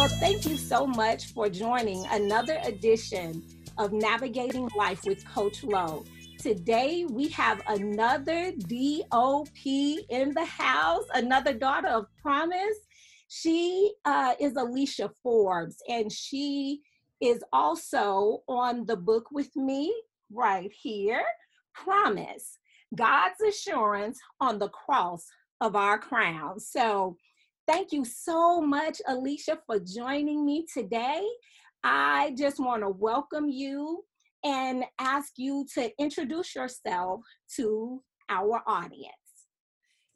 Well, thank you so much for joining another edition of Navigating Life with Coach Lowe. Today we have another DOP in the house, another daughter of promise. She uh, is Alicia Forbes, and she is also on the book with me right here Promise God's Assurance on the Cross of Our Crown. So, thank you so much, Alicia, for joining me today. I just want to welcome you and ask you to introduce yourself to our audience.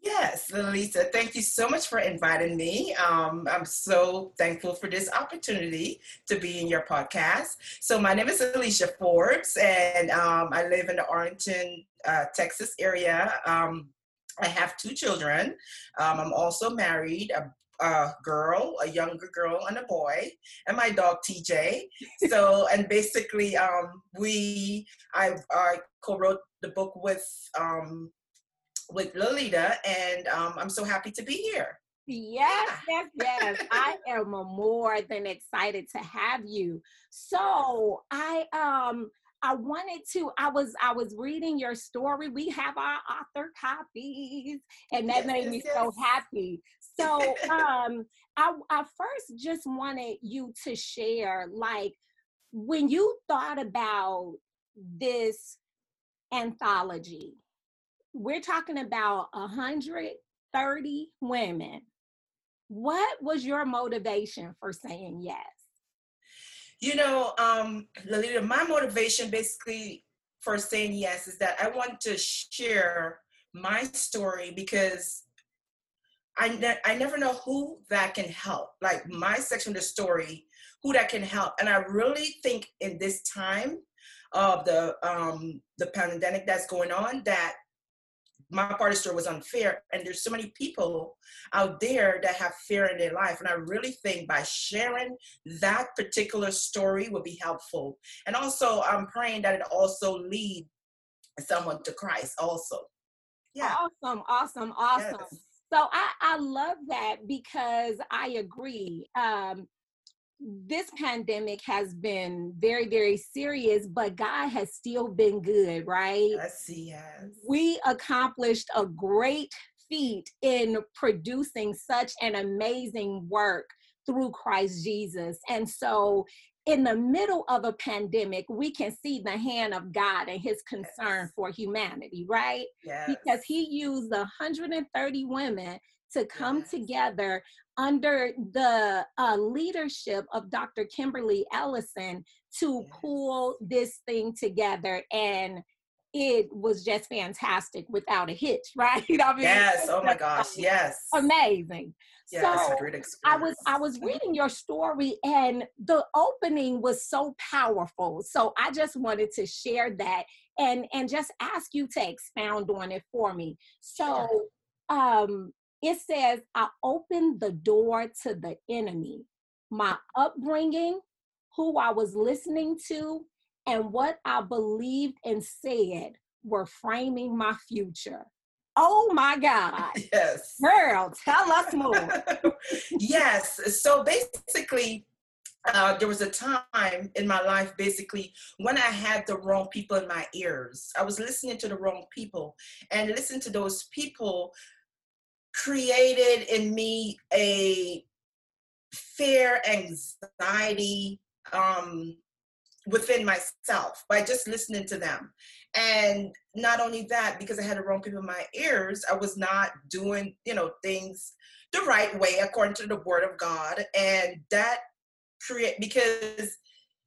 Yes, Lisa, thank you so much for inviting me. Um, I'm so thankful for this opportunity to be in your podcast. So, my name is Alicia Forbes, and um, I live in the Arlington, uh, Texas area. Um, I have two children. Um, I'm also married, a, a, girl, a younger girl, and a boy, and my dog TJ. So, and basically, um, we I, I co-wrote the book with um, with Lolita, and um, I'm so happy to be here. Yes, yes, yes. I am more than excited to have you. So I um I wanted to, I was I was reading your story. We have our author copies, and that yes, made me yes. so happy. So um I I first just wanted you to share like when you thought about this anthology we're talking about 130 women. What was your motivation for saying yes? You know, um, Lolita, my motivation basically for saying yes is that I want to share my story because I, ne- I never know who that can help. Like my section of the story, who that can help. And I really think in this time of the um, the pandemic that's going on, that my part of the story was unfair and there's so many people out there that have fear in their life and i really think by sharing that particular story would be helpful. And also i'm praying that it also lead someone to christ also. Yeah. Awesome awesome awesome. Yes. so i i love that because i agree. Um this pandemic has been very, very serious, but God has still been good, right? Yes, has. We accomplished a great feat in producing such an amazing work through Christ Jesus. And so, in the middle of a pandemic, we can see the hand of God and his concern yes. for humanity, right? Yes. Because he used 130 women to come yes. together under the uh, leadership of Dr. Kimberly Ellison to yes. pull this thing together and it was just fantastic without a hitch, right? I mean, yes. Oh my gosh. Yes. Amazing. Yes, so I was I was reading your story and the opening was so powerful. So I just wanted to share that and and just ask you to expound on it for me. So um it says, I opened the door to the enemy. My upbringing, who I was listening to, and what I believed and said were framing my future. Oh my God. Yes. Girl, tell us more. yes. So basically, uh, there was a time in my life basically when I had the wrong people in my ears. I was listening to the wrong people and listen to those people created in me a fear, anxiety um, within myself by just listening to them. And not only that, because I had the wrong people in my ears, I was not doing, you know, things the right way according to the word of God. And that create because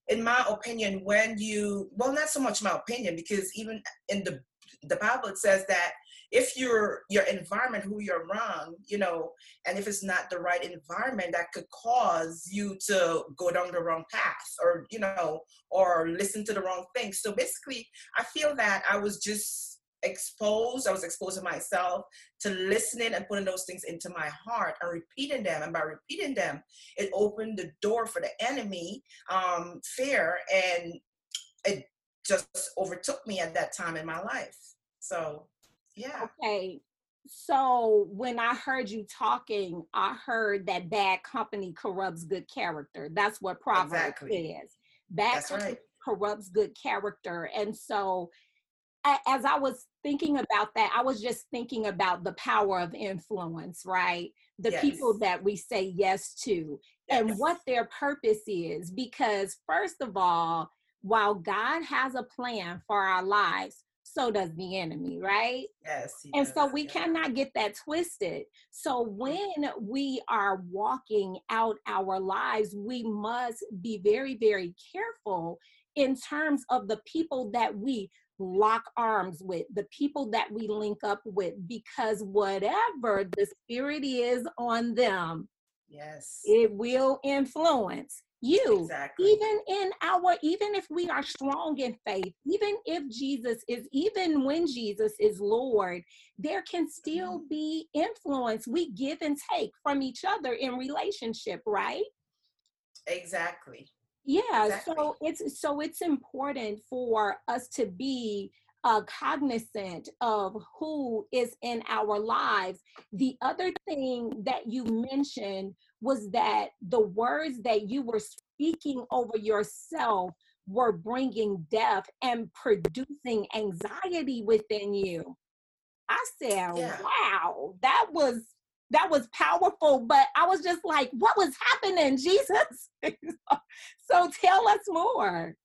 in my opinion, when you well, not so much my opinion, because even in the the Bible says that if your your environment who you're around you know and if it's not the right environment that could cause you to go down the wrong path or you know or listen to the wrong thing. So basically i feel that i was just exposed i was exposing myself to listening and putting those things into my heart and repeating them. And by repeating them it opened the door for the enemy um fear and it just overtook me at that time in my life so yeah. Okay. so when I heard you talking, I heard that bad company corrupts good character. That's what Proverbs exactly. says. Bad That's company right. corrupts good character. And so as I was thinking about that, I was just thinking about the power of influence, right? The yes. people that we say yes to yes. and what their purpose is. Because, first of all, while God has a plan for our lives, so does the enemy, right? Yes. And does. so we yeah. cannot get that twisted. So mm-hmm. when we are walking out our lives, we must be very, very careful in terms of the people that we lock arms with, the people that we link up with, because whatever the spirit is on them, yes, it will influence you exactly. even in our even if we are strong in faith even if jesus is even when jesus is lord there can still mm-hmm. be influence we give and take from each other in relationship right exactly yeah exactly. so it's so it's important for us to be uh, cognizant of who is in our lives the other thing that you mentioned was that the words that you were speaking over yourself were bringing death and producing anxiety within you i said yeah. wow that was that was powerful but i was just like what was happening jesus so tell us more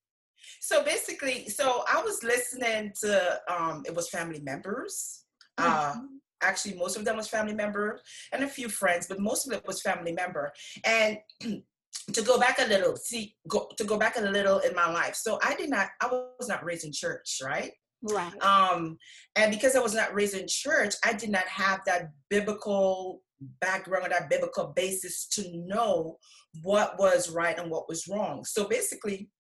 so basically so i was listening to um it was family members uh mm-hmm. Actually most of them was family member and a few friends but most of it was family member and to go back a little see go to go back a little in my life so i did not i was not raised in church right Right. Um, and because I was not raised in church, I did not have that biblical background or that biblical basis to know what was right and what was wrong. So basically,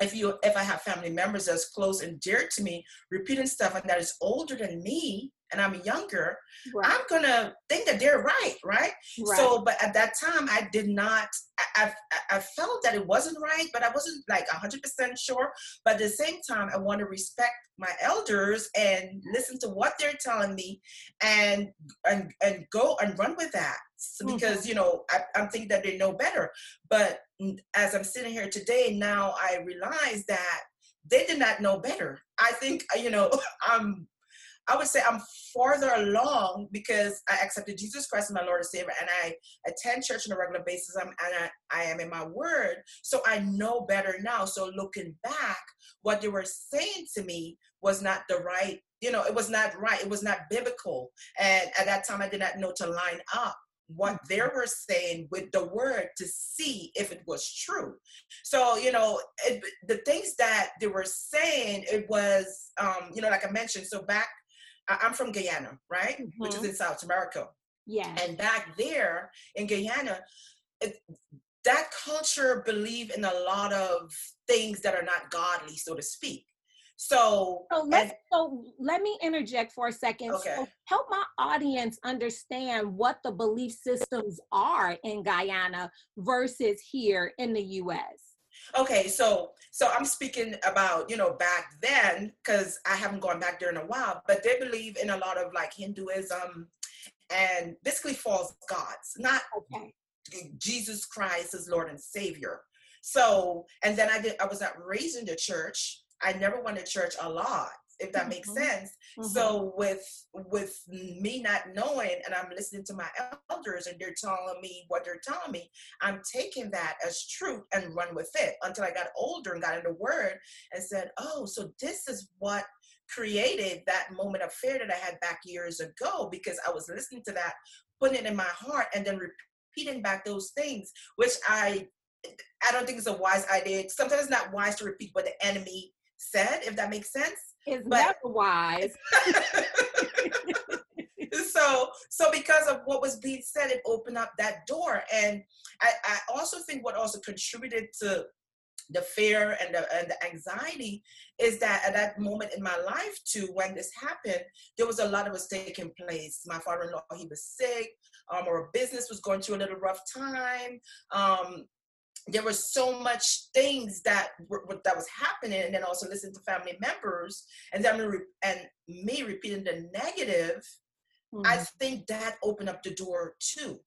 if you if I have family members that's close and dear to me, repeating stuff and that is older than me, and I'm younger, right. I'm gonna think that they're right, right, right? So, but at that time, I did not. I, I, I felt that it wasn't right, but I wasn't like 100 percent sure. But at the same time, I want to respect my elders and listen to what they're telling me, and and and go and run with that. So, because mm-hmm. you know, I, I'm thinking that they know better. But as I'm sitting here today, now I realize that they did not know better. I think you know I'm I would say I'm farther along because I accepted Jesus Christ as my Lord and Savior, and I attend church on a regular basis. I'm, and I, I am in my Word, so I know better now. So looking back, what they were saying to me was not the right. You know, it was not right. It was not biblical, and at that time, I did not know to line up what they mm-hmm. were saying with the word to see if it was true. So, you know, it, the things that they were saying, it was, um, you know, like I mentioned, so back I'm from Guyana, right? Mm-hmm. Which is mm-hmm. in South America. Yeah. And back there in Guyana, it, that culture believe in a lot of things that are not godly, so to speak. So, so let so let me interject for a second. Okay. So help my audience understand what the belief systems are in Guyana versus here in the US. Okay, so so I'm speaking about you know back then because I haven't gone back there in a while, but they believe in a lot of like Hinduism and basically false gods, not okay. Jesus Christ as Lord and Savior. So and then I did I was not raised in the church. I never went to church a lot if that mm-hmm. makes sense. Mm-hmm. So with with me not knowing and I'm listening to my elders and they're telling me what they're telling me, I'm taking that as truth and run with it until I got older and got in the word and said, "Oh, so this is what created that moment of fear that I had back years ago because I was listening to that, putting it in my heart and then repeating back those things which I I don't think it's a wise idea. Sometimes it's not wise to repeat what the enemy said, if that makes sense. It's but, never wise. so so because of what was being said, it opened up that door. And I, I also think what also contributed to the fear and the, and the anxiety is that at that moment in my life too when this happened there was a lot of us taking place my father-in-law he was sick um, our business was going through a little rough time um, there was so much things that were, that was happening and then also listen to family members and then and me repeating the negative mm-hmm. I think that opened up the door too.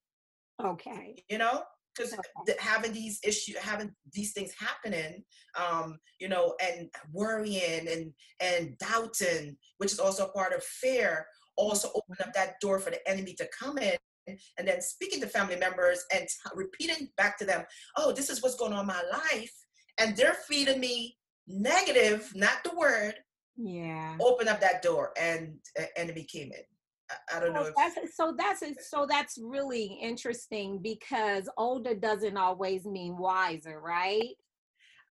Okay. You know, because okay. having these issues, having these things happening, um, you know, and worrying and and doubting, which is also a part of fear, also opened up that door for the enemy to come in and then speaking to family members and t- repeating back to them, oh, this is what's going on in my life. And they're feeding me negative, not the word. Yeah. Open up that door and uh, enemy came in. I, don't know. If, that's, so that's so that's really interesting because older doesn't always mean wiser, right?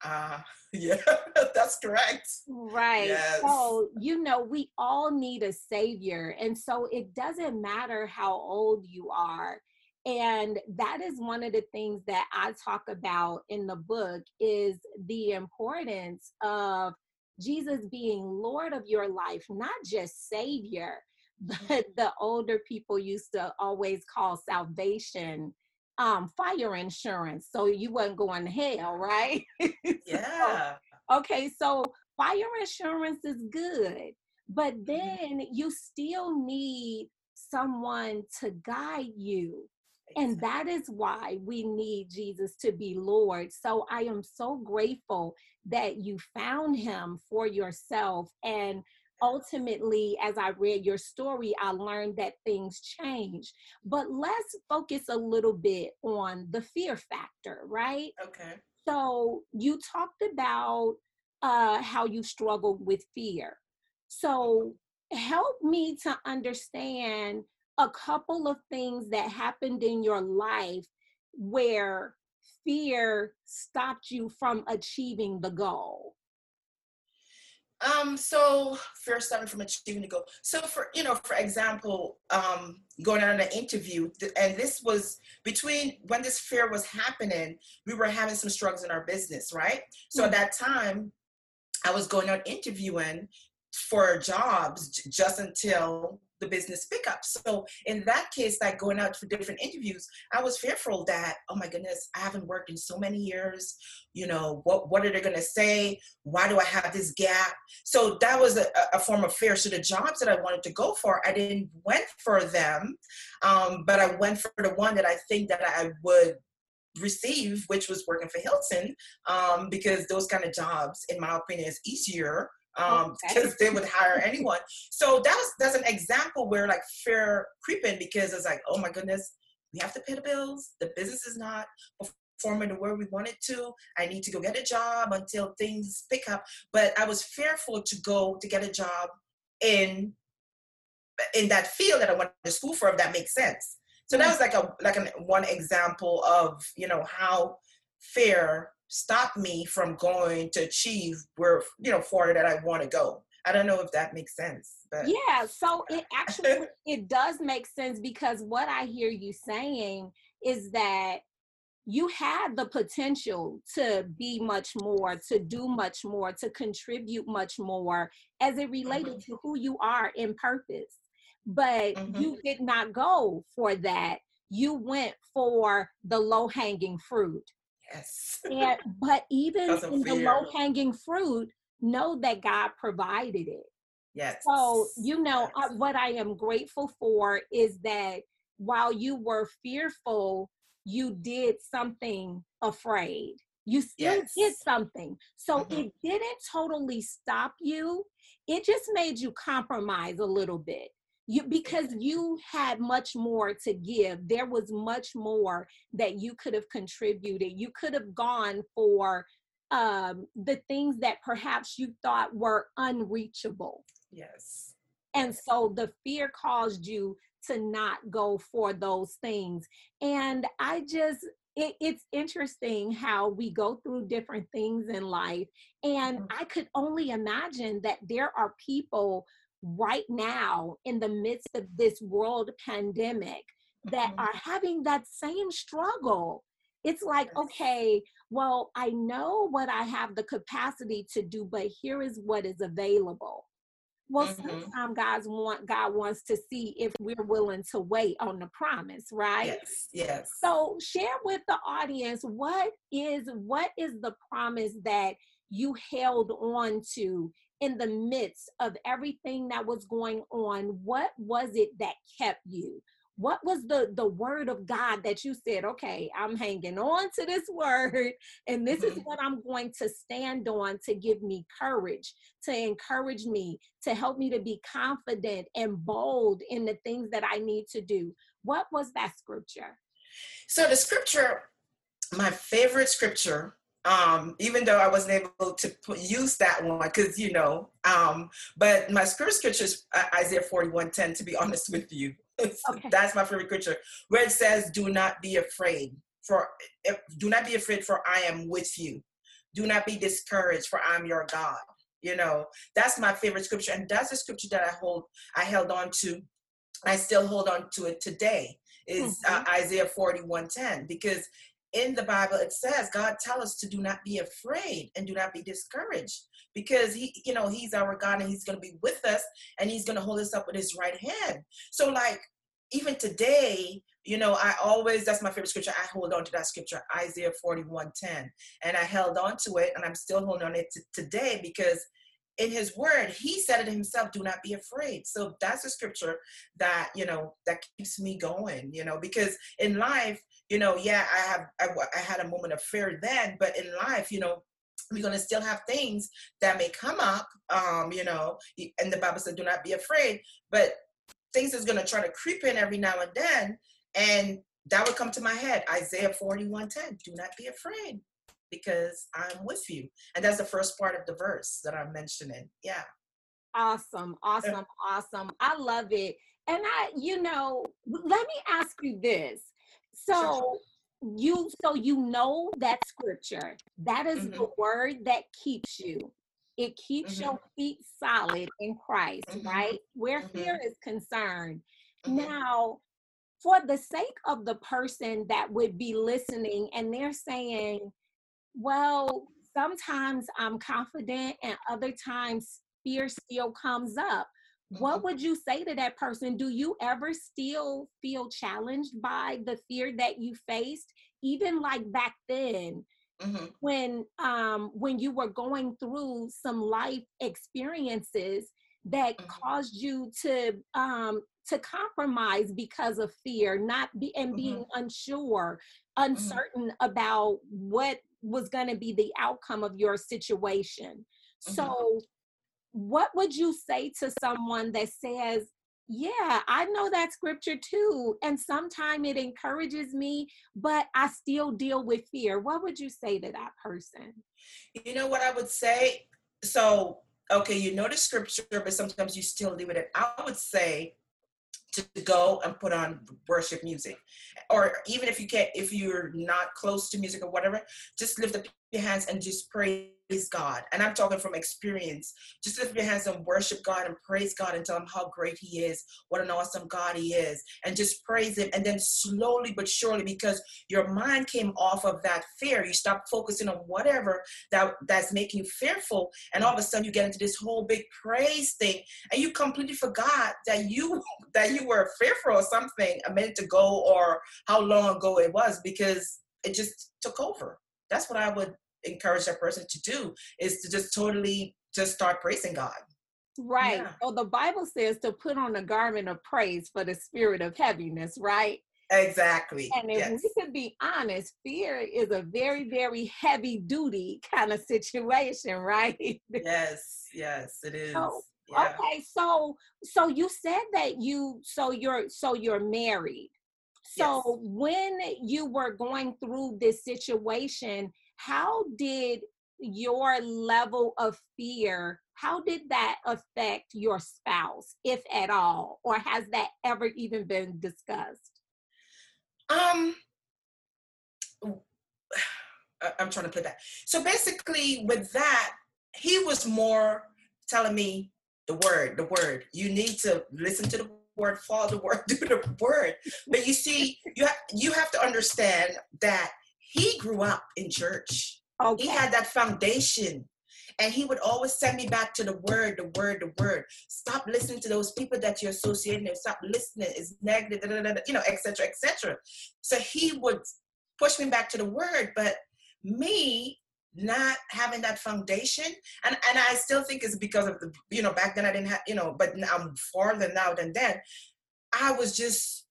Uh, yeah, that's correct. Right. Yes. So, you know, we all need a savior. And so it doesn't matter how old you are. And that is one of the things that I talk about in the book is the importance of Jesus being Lord of your life, not just Savior, but the older people used to always call salvation um, fire insurance, so you wasn't going to hell, right? Yeah. so, okay, so fire insurance is good, but mm-hmm. then you still need someone to guide you. And that is why we need Jesus to be Lord. So I am so grateful that you found him for yourself. And ultimately, as I read your story, I learned that things change. But let's focus a little bit on the fear factor, right? Okay. So you talked about uh, how you struggled with fear. So help me to understand a couple of things that happened in your life where fear stopped you from achieving the goal. Um, so first starting from achieving the goal. So for you know, for example, um, going on an interview, and this was between when this fear was happening, we were having some struggles in our business, right? So mm-hmm. at that time, I was going out interviewing for jobs just until the business pickup. So in that case, like going out for different interviews, I was fearful that, oh my goodness, I haven't worked in so many years. You know, what what are they gonna say? Why do I have this gap? So that was a, a form of fear. So the jobs that I wanted to go for, I didn't went for them, um, but I went for the one that I think that I would receive, which was working for Hilton, um, because those kind of jobs, in my opinion, is easier um because they would hire anyone. So that's that's an example where like fear creeping because it's like oh my goodness we have to pay the bills. The business is not performing the way we want it to. I need to go get a job until things pick up. But i was fearful to go to get a job in in that field that i went to school for if that makes sense. So that was like a like an one example of you know how fear stop me from going to achieve where you know for that I want to go. I don't know if that makes sense. But yeah, so it actually it does make sense because what I hear you saying is that you had the potential to be much more, to do much more, to contribute much more as it related mm-hmm. to who you are in purpose. But mm-hmm. you did not go for that. You went for the low hanging fruit. Yes. and, but even in fear. the low hanging fruit, know that God provided it. Yes. So, you know, yes. what I am grateful for is that while you were fearful, you did something afraid. You still yes. did something. So mm-hmm. it didn't totally stop you. It just made you compromise a little bit you because you had much more to give. There was much more that you could have contributed. You could have gone for um, the things that perhaps you thought were unreachable. Yes. And so the fear caused you to not go for those things. And i just it, it's interesting how we go through different things in life. And mm-hmm. i could only imagine that there are people right now in the midst of this world pandemic that mm-hmm. are having that same struggle. It's like, okay, well, I know what I have the capacity to do, but here is what is available. Well, mm-hmm. sometimes God want God wants to see if we're willing to wait on the promise, right? Yes, yes. So share with the audience what is what is the promise that you held on to in the midst of everything that was going on? What was it that kept you? what was the the word of god that you said okay i'm hanging on to this word and this is mm-hmm. what i'm going to stand on to give me courage to encourage me to help me to be confident and bold in the things that i need to do what was that scripture so the scripture my favorite scripture um, even though I wasn't able to put, use that one because you know, um, but my scripture is uh, Isaiah 41 10, to be honest with you. Okay. That's my favorite scripture where it says, Do not be afraid, for do not be afraid, for I am with you. Do not be discouraged, for I'm your God. You know, that's my favorite scripture, and that's the scripture that I hold, I held on to. I still hold on to it today. Is uh, mm-hmm. uh, Isaiah 41 10, because in the Bible it says God tell us to do not be afraid and do not be discouraged because he you know he's our God and he's going to be with us and he's going to hold us up with his right hand. So like even today, you know, I always that's my favorite scripture. I hold on to that scripture, Isaiah 41 10. And I held on to it and I'm still holding on it to today because in his word, he said it himself, do not be afraid. So that's a scripture that, you know, that keeps me going, you know, because in life, you know, yeah, I have, I, I had a moment of fear then, but in life, you know, we're going to still have things that may come up, um, you know, and the Bible said, do not be afraid, but things is going to try to creep in every now and then. And that would come to my head, Isaiah 41, 10, do not be afraid because I'm with you. And that's the first part of the verse that I'm mentioning. Yeah. Awesome, awesome, awesome. I love it. And I, you know, let me ask you this. So you so you know that scripture. That is mm-hmm. the word that keeps you. It keeps mm-hmm. your feet solid in Christ, mm-hmm. right? Where mm-hmm. fear is concerned. Mm-hmm. Now, for the sake of the person that would be listening and they're saying, well, sometimes I'm confident and other times fear still comes up. What mm-hmm. would you say to that person? Do you ever still feel challenged by the fear that you faced, even like back then? Mm-hmm. when um when you were going through some life experiences that mm-hmm. caused you to um to compromise because of fear not be and being mm-hmm. unsure mm-hmm. uncertain about what was going to be the outcome of your situation. Mm-hmm. So, what would you say to someone that says, yeah, I know that scripture too. And sometimes it encourages me, but I still deal with fear. What would you say to that person? You know what I would say? So, okay, you know the scripture, but sometimes you still deal with it. I would say to go and put on worship music or even if you can't if you're not close to music or whatever just lift up your hands and just pray praise God. And I'm talking from experience. Just lift your hands and worship God and praise God and tell him how great he is, what an awesome God he is, and just praise him. And then slowly but surely, because your mind came off of that fear, you stop focusing on whatever that, that's making you fearful. And all of a sudden you get into this whole big praise thing and you completely forgot that you that you were fearful or something a minute ago or how long ago it was because it just took over. That's what I would encourage that person to do is to just totally just start praising God. Right. Yeah. So the Bible says to put on a garment of praise for the spirit of heaviness, right? Exactly. And if yes. we could be honest, fear is a very, very heavy duty kind of situation, right? yes, yes, it is. So, yeah. Okay, so so you said that you so you're so you're married. So yes. when you were going through this situation, how did your level of fear how did that affect your spouse if at all? Or has that ever even been discussed? Um i'm trying to put that so basically with that he was more telling me the word the word. You need to listen to the word follow the word do the word. But you see you have you have to understand that he grew up in church. Okay. He had that foundation. And he would always send me back to the word, the word, the word. Stop listening to those people that you're associating with. Stop listening. It's negative, da, da, da, you know, etc., etc. So he would push me back to the word. But me, not having that foundation and and i still think it's because of the you know back then i didn't have you know but i'm farther now than then i was just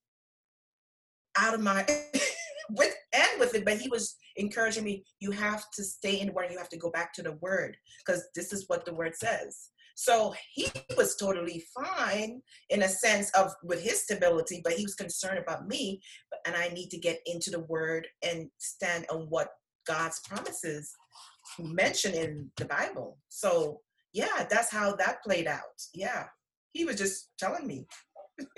out of my with and with it but he was encouraging me you have to stay in the word you have to go back to the word because this is what the word says. So he was totally fine in a sense of with his stability but he was concerned about me and i need to get into the word and stand on what god's promises mentioned in the bible. So yeah that's how that played out. Yeah. He was just telling me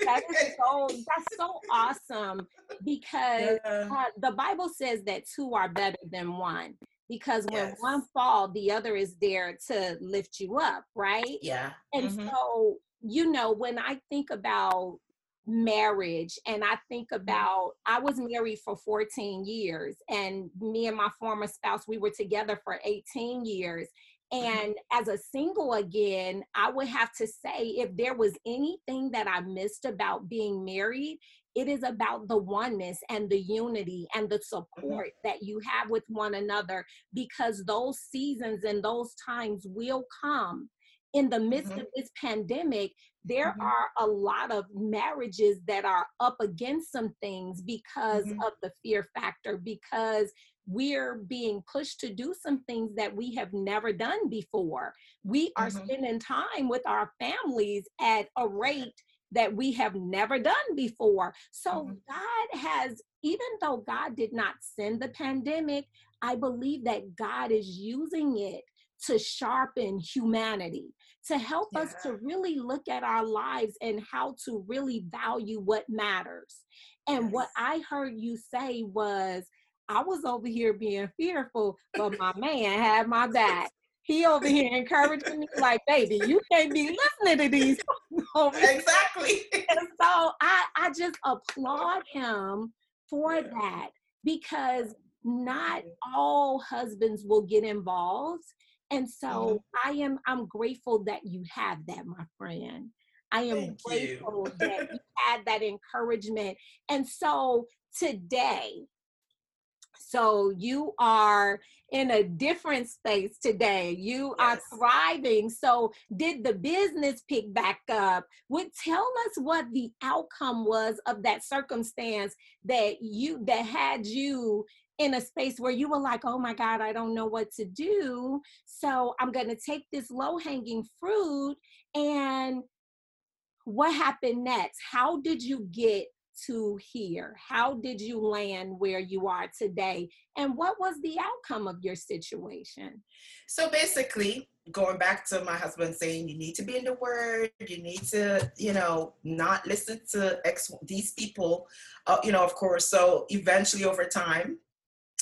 that is so that's so awesome because yeah. uh, the bible says that two are better than one because when yes. one fall the other is there to lift you up right yeah and mm-hmm. so you know when i think about marriage and i think mm-hmm. about i was married for 14 years and me and my former spouse we were together for 18 years. And as a single again, I would have to say if there was anything that I missed about being married, it is about the oneness and the unity and the mm-hmm. support mm-hmm. that you have with one another because those seasons and those times will come. In the midst mm-hmm. of this pandemic, there mm-hmm. are a lot of marriages that are up against some things because mm-hmm. of the fear factor, because we're being pushed to do some things that we have never done before. We are mm-hmm. spending time with our families at a rate that we have never done before. So mm-hmm. God has, even though God did not send the pandemic, I believe that God is using it to sharpen humanity, to help yeah. us to really look at our lives and how to really value what matters. And yes. what I heard you say was, I was over here being fearful, but my man had my back. He over here encouraging me, like, baby, you can't be listening to these. exactly. And so I, I just applaud him for that because not all husbands will get involved. And so mm-hmm. I am I'm grateful that you have that, my friend. I am Thank grateful you. that you had that encouragement. And so today, so you are in a different space today. You yes. are thriving. So did the business pick back up? Would tell us what the outcome was of that circumstance that you that had you in a space where you were like, oh my God, I don't know what to do. So I'm going to take this low hanging fruit. And what happened next? How did you get to here? How did you land where you are today? And what was the outcome of your situation? So basically, going back to my husband saying you need to be in the word you need to you know not listen to ex these people uh, you know of course so eventually over time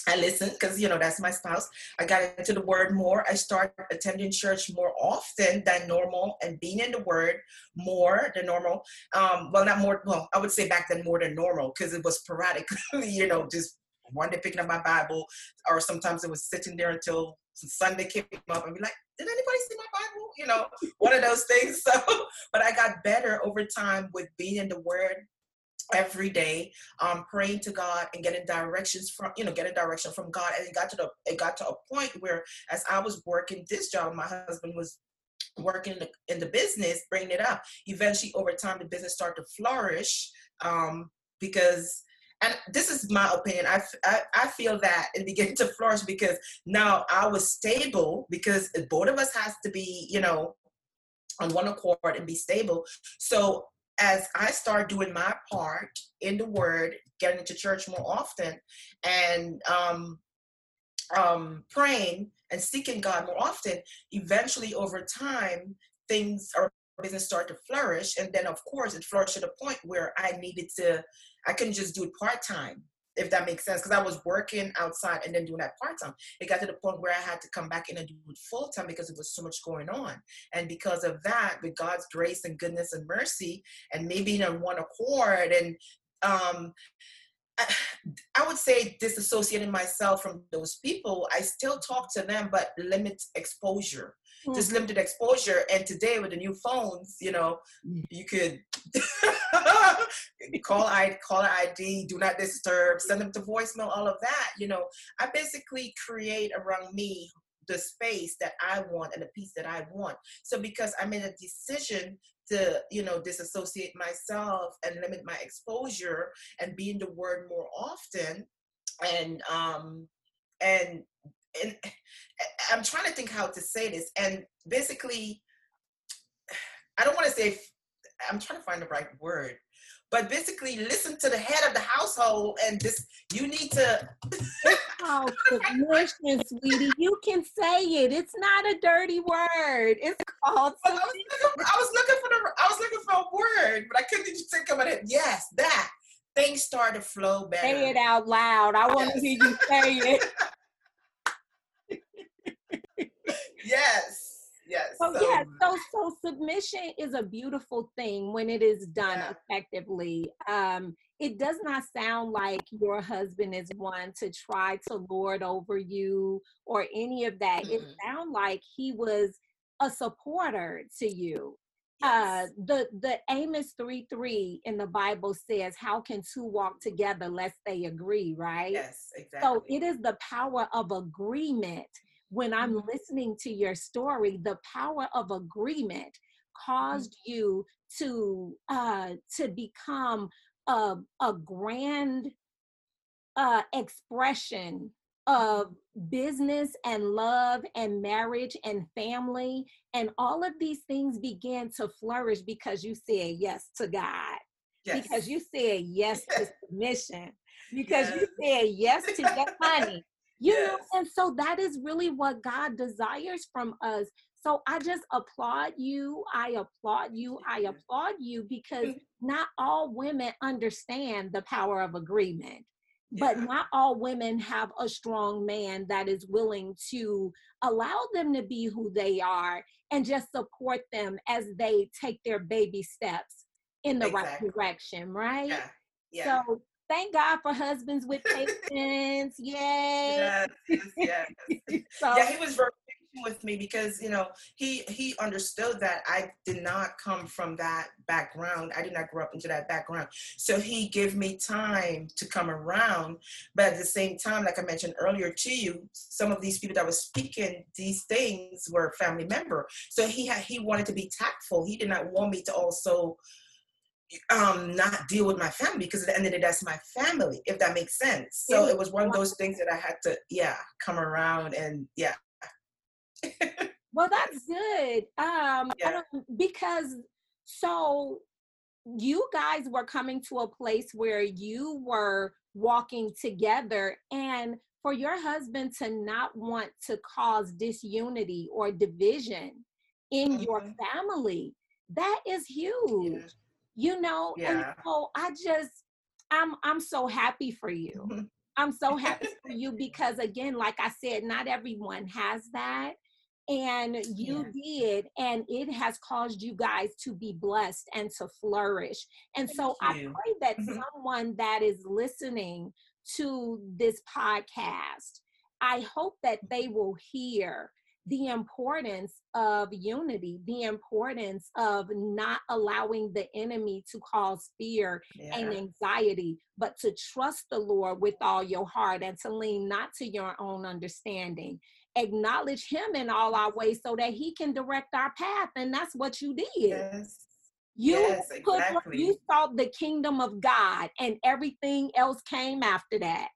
I listened because you know that's my spouse. I got into the word more. I started attending church more often than normal and being in the word more than normal. Um, well, not more. Well, I would say back then more than normal because it was sporadic. you know, just one day picking up my Bible, or sometimes it was sitting there until Sunday came up and be like, "Did anybody see my Bible?" You know, one of those things. So, but I got better over time with being in the Word every day um praying to god and getting directions from you know getting direction from god. And it got to the it got to a point where as i was working this job my husband was working in the, in the business bringing it up. Eventually over time the business started to flourish um because and this is my opinion I, I, I feel that it began to flourish because now i was stable because both of us has to be you know on one accord and be stable. So as I start doing my part in the Word, getting to church more often, and um, um, praying and seeking God more often, eventually over time, things our business start to flourish. And then, of course, it flourished to the point where I needed to, I couldn't just do it part time if that makes sense. Because I was working outside and then doing that part time. It got to the point where I had to come back in and do it full time because it was so much going on. And because of that, with God's grace and goodness and mercy, and maybe in one accord, and um, I, I would say disassociating myself from those people. I still talk to them, but limit exposure. Mm. just limited exposure. And today with the new phones, you know, mm. you could call I call ID, do not disturb, send them to voicemail, all of that. You know, I basically create around me the space that I want and the peace that I want. So because I made a decision to, you know, disassociate myself and limit my exposure and be in the word more often and um and and eh, eh, I'm trying to think how to say this. And basically, I don't want to say, I'm trying to find the right word, but basically, listen to the head of the household and just, you need to. oh, submission, sweetie. You can say it. It's not a dirty word. It's called. I was, looking, I was looking for the. I was looking for a word, but I couldn't just think of it. Yes, that things start to flow better. Say it out loud. I want yes. to hear you say it. yes. Yes. So, so, yeah, so so submission is a beautiful thing when it is done yeah. effectively. Um, it does not sound like your husband is one to try to lord over you or any of that. Mm-hmm. It sounds like he was a supporter to you. Uh, yes. Uh, the the Amos three three in the Bible says, "How can two walk together lest they agree?" Right. Yes, exactly. So it is the power of agreement when I'm mm-hmm. listening to your story, the power of agreement mm-hmm. caused mm-hmm. you to uh, to become a, a grand uh, expression of business and love and marriage and family and all of these things began to flourish because you said yes to God. Yes. Because you said yes to submission. Because yes. you said yes to your money you yes. know and so that is really what god desires from us so i just applaud you i applaud you i applaud you because not all women understand the power of agreement but yeah. not all women have a strong man that is willing to allow them to be who they are and just support them as they take their baby steps in the exactly. right direction right yeah. Yeah. so thank God for husbands with patience. Yay. Yes, yes, yes. so, yeah, he was very patient with me because you know he he understood that I did not come from that background. I did not grow up into that background. So he gave me time to come around. But at the same time, like I mentioned earlier to you, some of these people that were speaking these things were family member. So he had he wanted to be tactful. He did not want me to also um not deal with my family because at the end of the day that's my family if that makes sense. So it was one of those things that i had to yeah come around and yeah. Well that's good. Um yeah. because so you guys were coming to a place where you were walking together and for your husband to not want to cause disunity or division in mm-hmm. your family that is huge you know yeah. and so i just i'm i'm so happy for you i'm so happy for you because again like i said not everyone has that and you yeah. did and it has caused you guys to be blessed and to flourish and Thank so you. i pray that mm-hmm. someone that is listening to this podcast i hope that they will hear the importance of unity, the importance of not allowing the enemy to cause fear yeah. and anxiety, but to trust the Lord with all your heart and to lean not to your own understanding. Acknowledge Him in all our ways so that He can direct our path. And that's what you did. Yes. You yes, exactly. you sought the kingdom of God, and everything else came after that.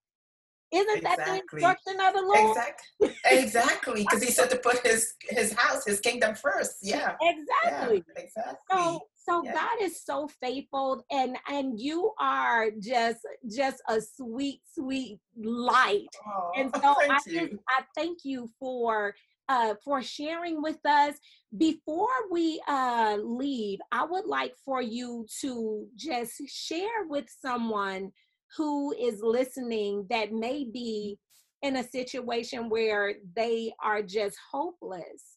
Isn't exactly. that the instruction of the Lord? Exactly. Exactly. Because he said to put his his house, his kingdom first. Yeah. Exactly. Yeah, exactly. So so yeah. God is so faithful and and you are just just a sweet, sweet light. Oh, and so I just I thank you for uh, for sharing with us. Before we uh, leave, I would like for you to just share with someone who is listening that may be in a situation where they are just hopeless.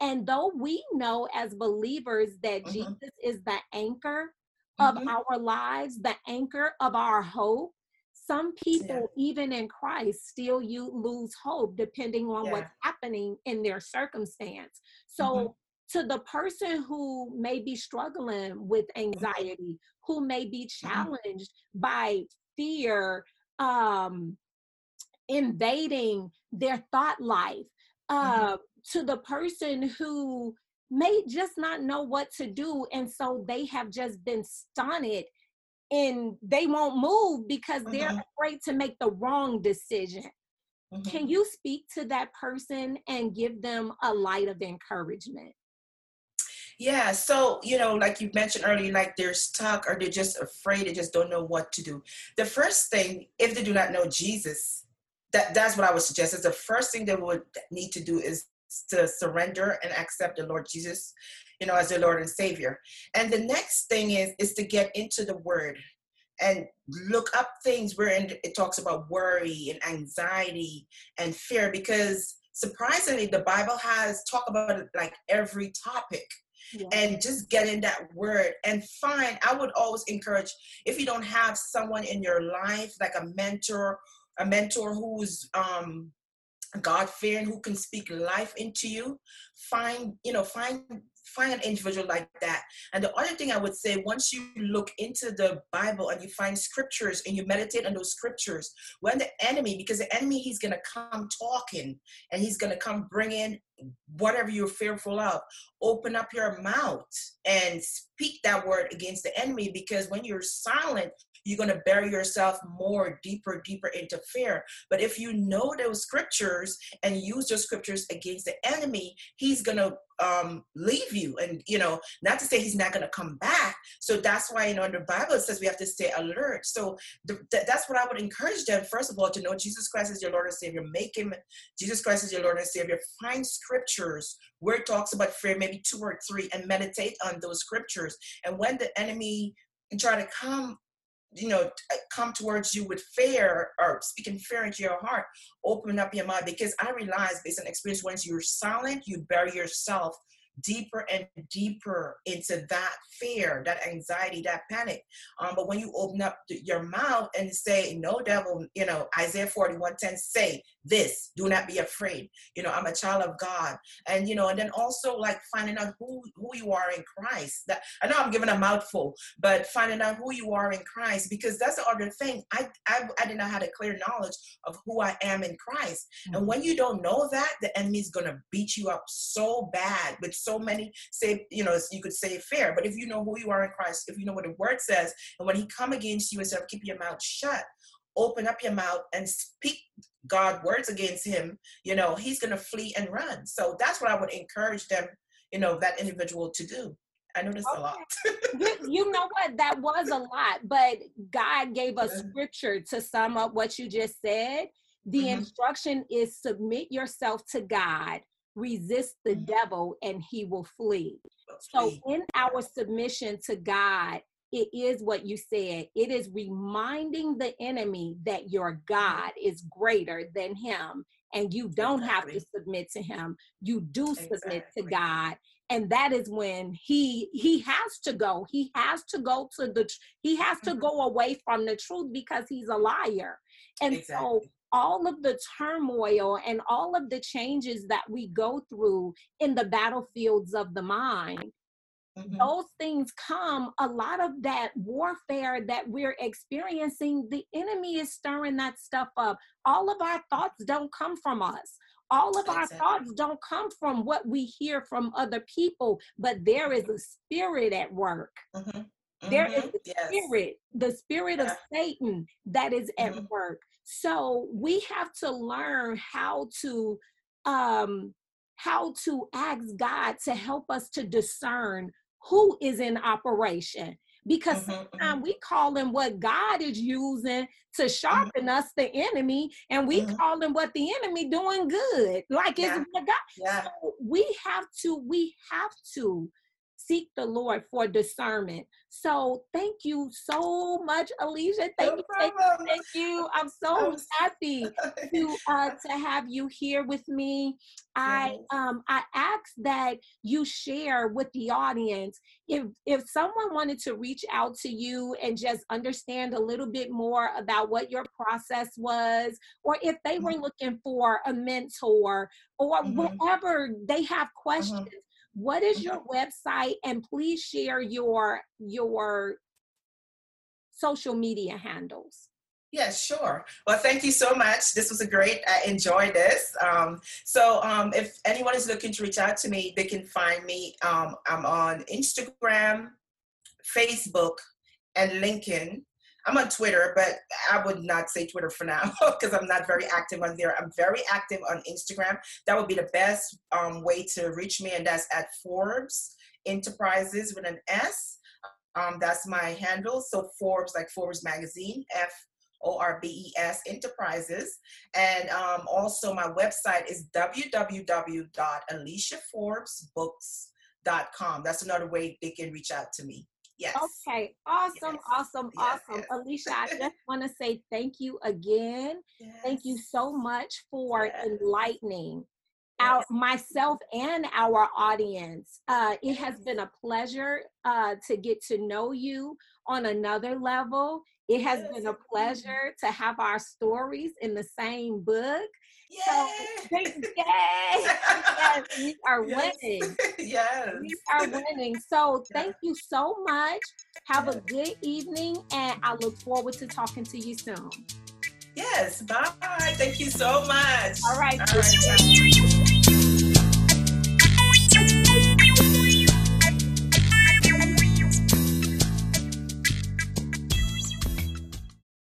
And though we know as believers that mm-hmm. Jesus is the anchor of mm-hmm. our lives, the anchor of our hope, some people yeah. even in christ still you lose hope depending on yeah. what's happening in their circumstance so mm-hmm. to the person who may be struggling with anxiety who may be mm-hmm. challenged by fear um invading their thought life mm-hmm. uh to the person who may just not know what to do and so they have just been stunted and they won't move because mm-hmm. they're afraid to make the wrong decision. Mm-hmm. Can you speak to that person and give them a light of encouragement? Yeah, so you know, like you mentioned earlier, like they're stuck or they're just afraid, they just don't know what to do. The first thing, if they do not know Jesus, that that's what I would suggest. Is the first thing they would need to do is to surrender and accept the Lord Jesus, you know, as their Lord and Savior. And the next thing is is to get into the Word and look up things where it talks about worry and anxiety and fear because surprisingly the bible has talk about like every topic and just get in that word and find i would always encourage if you don't have someone in your life like a mentor a mentor who's um God fearing who can speak life into you. Find, you know, find find an individual like that. And the other thing I would say, once you look into the Bible and you find scriptures and you meditate on those scriptures, when the enemy, because the enemy, he's going to come talking and he's going to come bring in whatever you're fearful of, open up your mouth and speak that word against the enemy because when you're silent, you're going to bury yourself more deeper, deeper into fear. But if you know those scriptures and use those scriptures against the enemy, he's going to um, leave you. And, you know, not to say he's not going to come back. So that's why, you know, in the Bible, it says we have to stay alert. So th- that's what I would encourage them, first of all, to know Jesus Christ is your Lord and Savior. Make him, Jesus Christ is your Lord and Savior. Find scriptures where it talks about fear, maybe two or three, and meditate on those scriptures. And when the enemy can try to come you know, uh, come towards you with fear or speaking fear into your heart, open up your mind because I realize based on experience, once you're silent, you bury yourself deeper and deeper into that fear, that anxiety, that panic. Um, but when you open up your mouth and say, No, devil, you know, Isaiah 41 10, say this, do not be afraid. You know, I'm a child of God. And, you know, and then also like finding out who, who you are in Christ. That I know I'm giving a mouthful, but finding out who you are in Christ, because that's the other thing. I, I, I didn't have a clear knowledge of who I am in Christ. Mm-hmm. And when you don't know that, the enemy's going to beat you up so bad with so many say you know you could say fair but if you know who you are in christ if you know what the word says and when he come against you instead of keep your mouth shut open up your mouth and speak god words against him you know he's going to flee and run so that's what i would encourage them you know that individual to do I know this okay. a lot. you, you, know what? That was a lot, but God gave us scripture to sum up what you just said. The mm-hmm. instruction is submit yourself to God resist the mm-hmm. devil and he will flee. So, in our submission to God, it is what you said. It is reminding the enemy that your. God is greater than him and you don't exactly. have to submit to him. You do submit to God. And that is when he he has to go. He has to go to the he has to mm-hmm. go away from the truth because he's a liar. And exactly. so all of the turmoil and all of the changes that we go through in the battlefields of the mind mm-hmm. those things come a lot of that warfare that we're experiencing the enemy is stirring that stuff up all of our thoughts don't come from us all of our thoughts don't come from what we hear from other people but there is a spirit at work mm-hmm. Mm-hmm. There is the yes. spirit the spirit yeah. of satan that is at mm-hmm. work so we have to learn how to um how to ask God to help us to discern who is in operation because mm-hmm, sometimes mm-hmm. we call him what God is using to mm-hmm. sharpen us the enemy, and we mm-hmm. what the enemy doing good. Like yeah. it's what God. Yeah. So we have to, we have to seek the Lord for discernment. So thank you so much, Alicia. Thank no you, thank you, thank you. I'm so I'm happy to uh, to have you here with me. I um I ask that you share with the audience if if someone wanted to reach out to you and just understand a little bit more about what your process was, or if they were mm-hmm. looking for a mentor or mm-hmm. whatever they have mm-hmm. questions. Mm-hmm what is your website? And please share your your social media handles. Yes, sure. Well, thank you so much. This was a great, I enjoyed this. Um, so um, if anyone is looking to reach out to me, they can find me. Um, I'm on Instagram, Facebook, and LinkedIn. I'm on Twitter, but I would not say Twitter for now because I'm not very active on there. I'm very active on Instagram. That would be the best um, way to reach me, and that's at Forbes Enterprises with an S. Um, that's my handle. So Forbes, like Forbes magazine, F O R B E S Enterprises. And um, also my website is www.aliciaforbesbooks.com. That's another way they can reach out to me. Yes. Okay. Awesome. Yes. Awesome. Yes. Awesome. Yes. Alicia, I just want to say thank you again. Thank you so much for enlightening our myself and our audience. Uh, it has been a pleasure uh, to get to know you on another level. It has been a pleasure to have our stories in the same book. Yay! So, yay! yes, we are yes. winning. yes. We are winning. So thank you so much. Have a good evening, and I look forward to talking to you soon. Yes, bye. Thank you so much. All right. All right